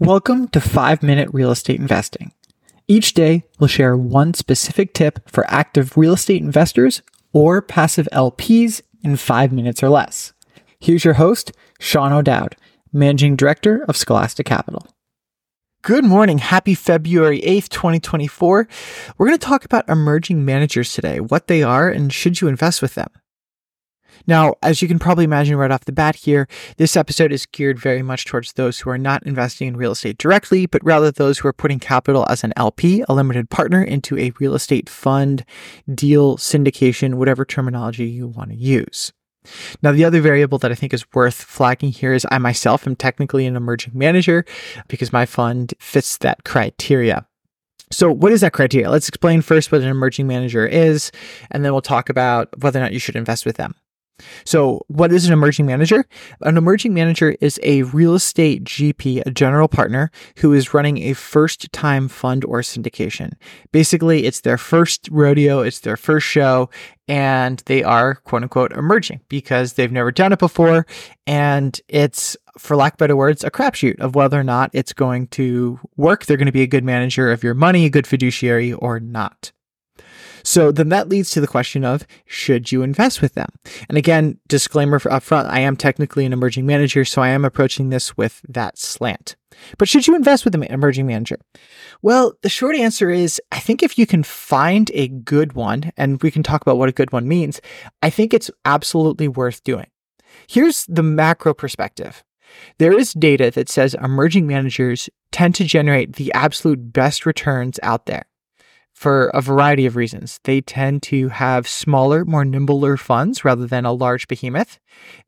Welcome to 5 Minute Real Estate Investing. Each day, we'll share one specific tip for active real estate investors or passive LPs in 5 minutes or less. Here's your host, Sean O'Dowd, Managing Director of Scholastic Capital. Good morning. Happy February 8th, 2024. We're going to talk about emerging managers today, what they are, and should you invest with them. Now, as you can probably imagine right off the bat here, this episode is geared very much towards those who are not investing in real estate directly, but rather those who are putting capital as an LP, a limited partner, into a real estate fund, deal, syndication, whatever terminology you want to use. Now, the other variable that I think is worth flagging here is I myself am technically an emerging manager because my fund fits that criteria. So, what is that criteria? Let's explain first what an emerging manager is, and then we'll talk about whether or not you should invest with them. So, what is an emerging manager? An emerging manager is a real estate GP, a general partner, who is running a first time fund or syndication. Basically, it's their first rodeo, it's their first show, and they are quote unquote emerging because they've never done it before. And it's, for lack of better words, a crapshoot of whether or not it's going to work. They're going to be a good manager of your money, a good fiduciary, or not. So then that leads to the question of should you invest with them? And again, disclaimer up front, I am technically an emerging manager, so I am approaching this with that slant. But should you invest with an emerging manager? Well, the short answer is I think if you can find a good one, and we can talk about what a good one means, I think it's absolutely worth doing. Here's the macro perspective. There is data that says emerging managers tend to generate the absolute best returns out there for a variety of reasons. They tend to have smaller, more nimbler funds rather than a large behemoth.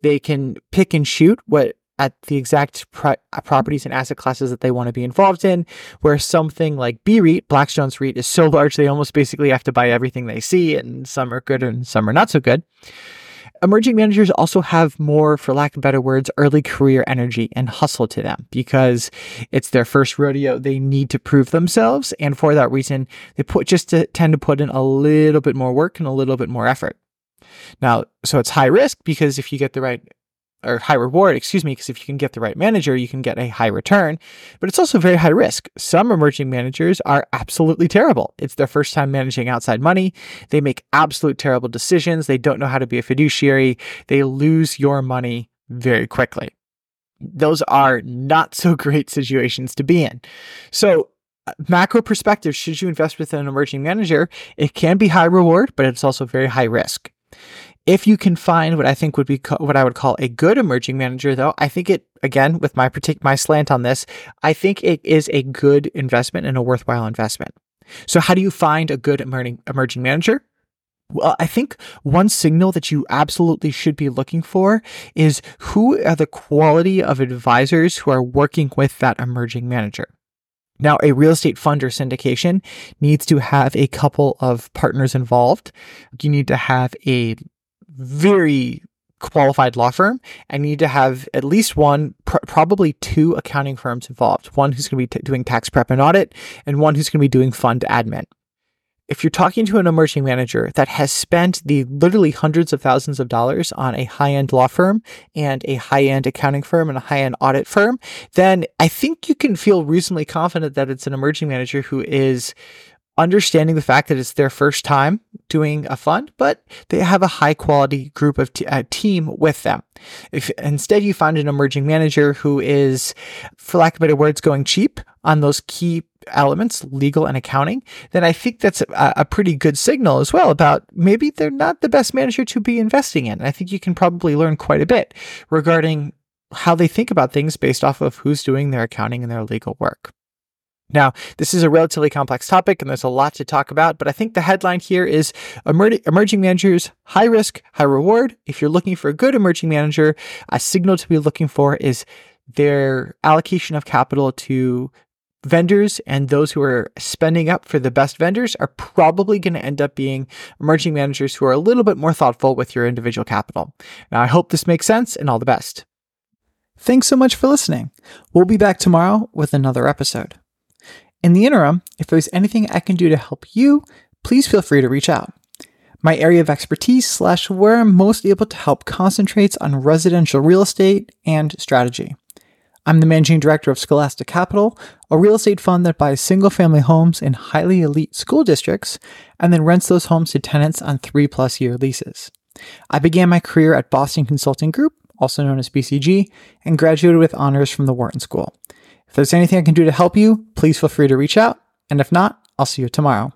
They can pick and shoot what at the exact pro- properties and asset classes that they want to be involved in, where something like BREIT, Blackstone's REIT, is so large they almost basically have to buy everything they see, and some are good and some are not so good emerging managers also have more, for lack of better words, early career energy and hustle to them because it's their first rodeo. They need to prove themselves. And for that reason, they put just to, tend to put in a little bit more work and a little bit more effort. Now, so it's high risk because if you get the right or high reward, excuse me, because if you can get the right manager, you can get a high return, but it's also very high risk. Some emerging managers are absolutely terrible. It's their first time managing outside money. They make absolute terrible decisions. They don't know how to be a fiduciary. They lose your money very quickly. Those are not so great situations to be in. So, uh, macro perspective, should you invest with an emerging manager? It can be high reward, but it's also very high risk. If you can find what I think would be co- what I would call a good emerging manager, though, I think it again with my partic- my slant on this, I think it is a good investment and a worthwhile investment. So, how do you find a good emerging emerging manager? Well, I think one signal that you absolutely should be looking for is who are the quality of advisors who are working with that emerging manager. Now, a real estate fund or syndication needs to have a couple of partners involved. You need to have a very qualified law firm and you need to have at least one, pr- probably two accounting firms involved. One who's going to be t- doing tax prep and audit, and one who's going to be doing fund admin. If you're talking to an emerging manager that has spent the literally hundreds of thousands of dollars on a high end law firm and a high end accounting firm and a high end audit firm, then I think you can feel reasonably confident that it's an emerging manager who is understanding the fact that it's their first time doing a fund, but they have a high quality group of uh, team with them. If instead you find an emerging manager who is, for lack of better words, going cheap on those key elements, legal and accounting, then I think that's a, a pretty good signal as well about maybe they're not the best manager to be investing in. I think you can probably learn quite a bit regarding how they think about things based off of who's doing their accounting and their legal work. Now, this is a relatively complex topic and there's a lot to talk about, but I think the headline here is emer- emerging managers, high risk, high reward. If you're looking for a good emerging manager, a signal to be looking for is their allocation of capital to vendors and those who are spending up for the best vendors are probably going to end up being emerging managers who are a little bit more thoughtful with your individual capital. Now, I hope this makes sense and all the best. Thanks so much for listening. We'll be back tomorrow with another episode. In the interim, if there's anything I can do to help you, please feel free to reach out. My area of expertise slash where I'm most able to help concentrates on residential real estate and strategy. I'm the managing director of Scholastic Capital, a real estate fund that buys single family homes in highly elite school districts and then rents those homes to tenants on three plus year leases. I began my career at Boston Consulting Group, also known as BCG, and graduated with honors from the Wharton School. If there's anything I can do to help you, please feel free to reach out. And if not, I'll see you tomorrow.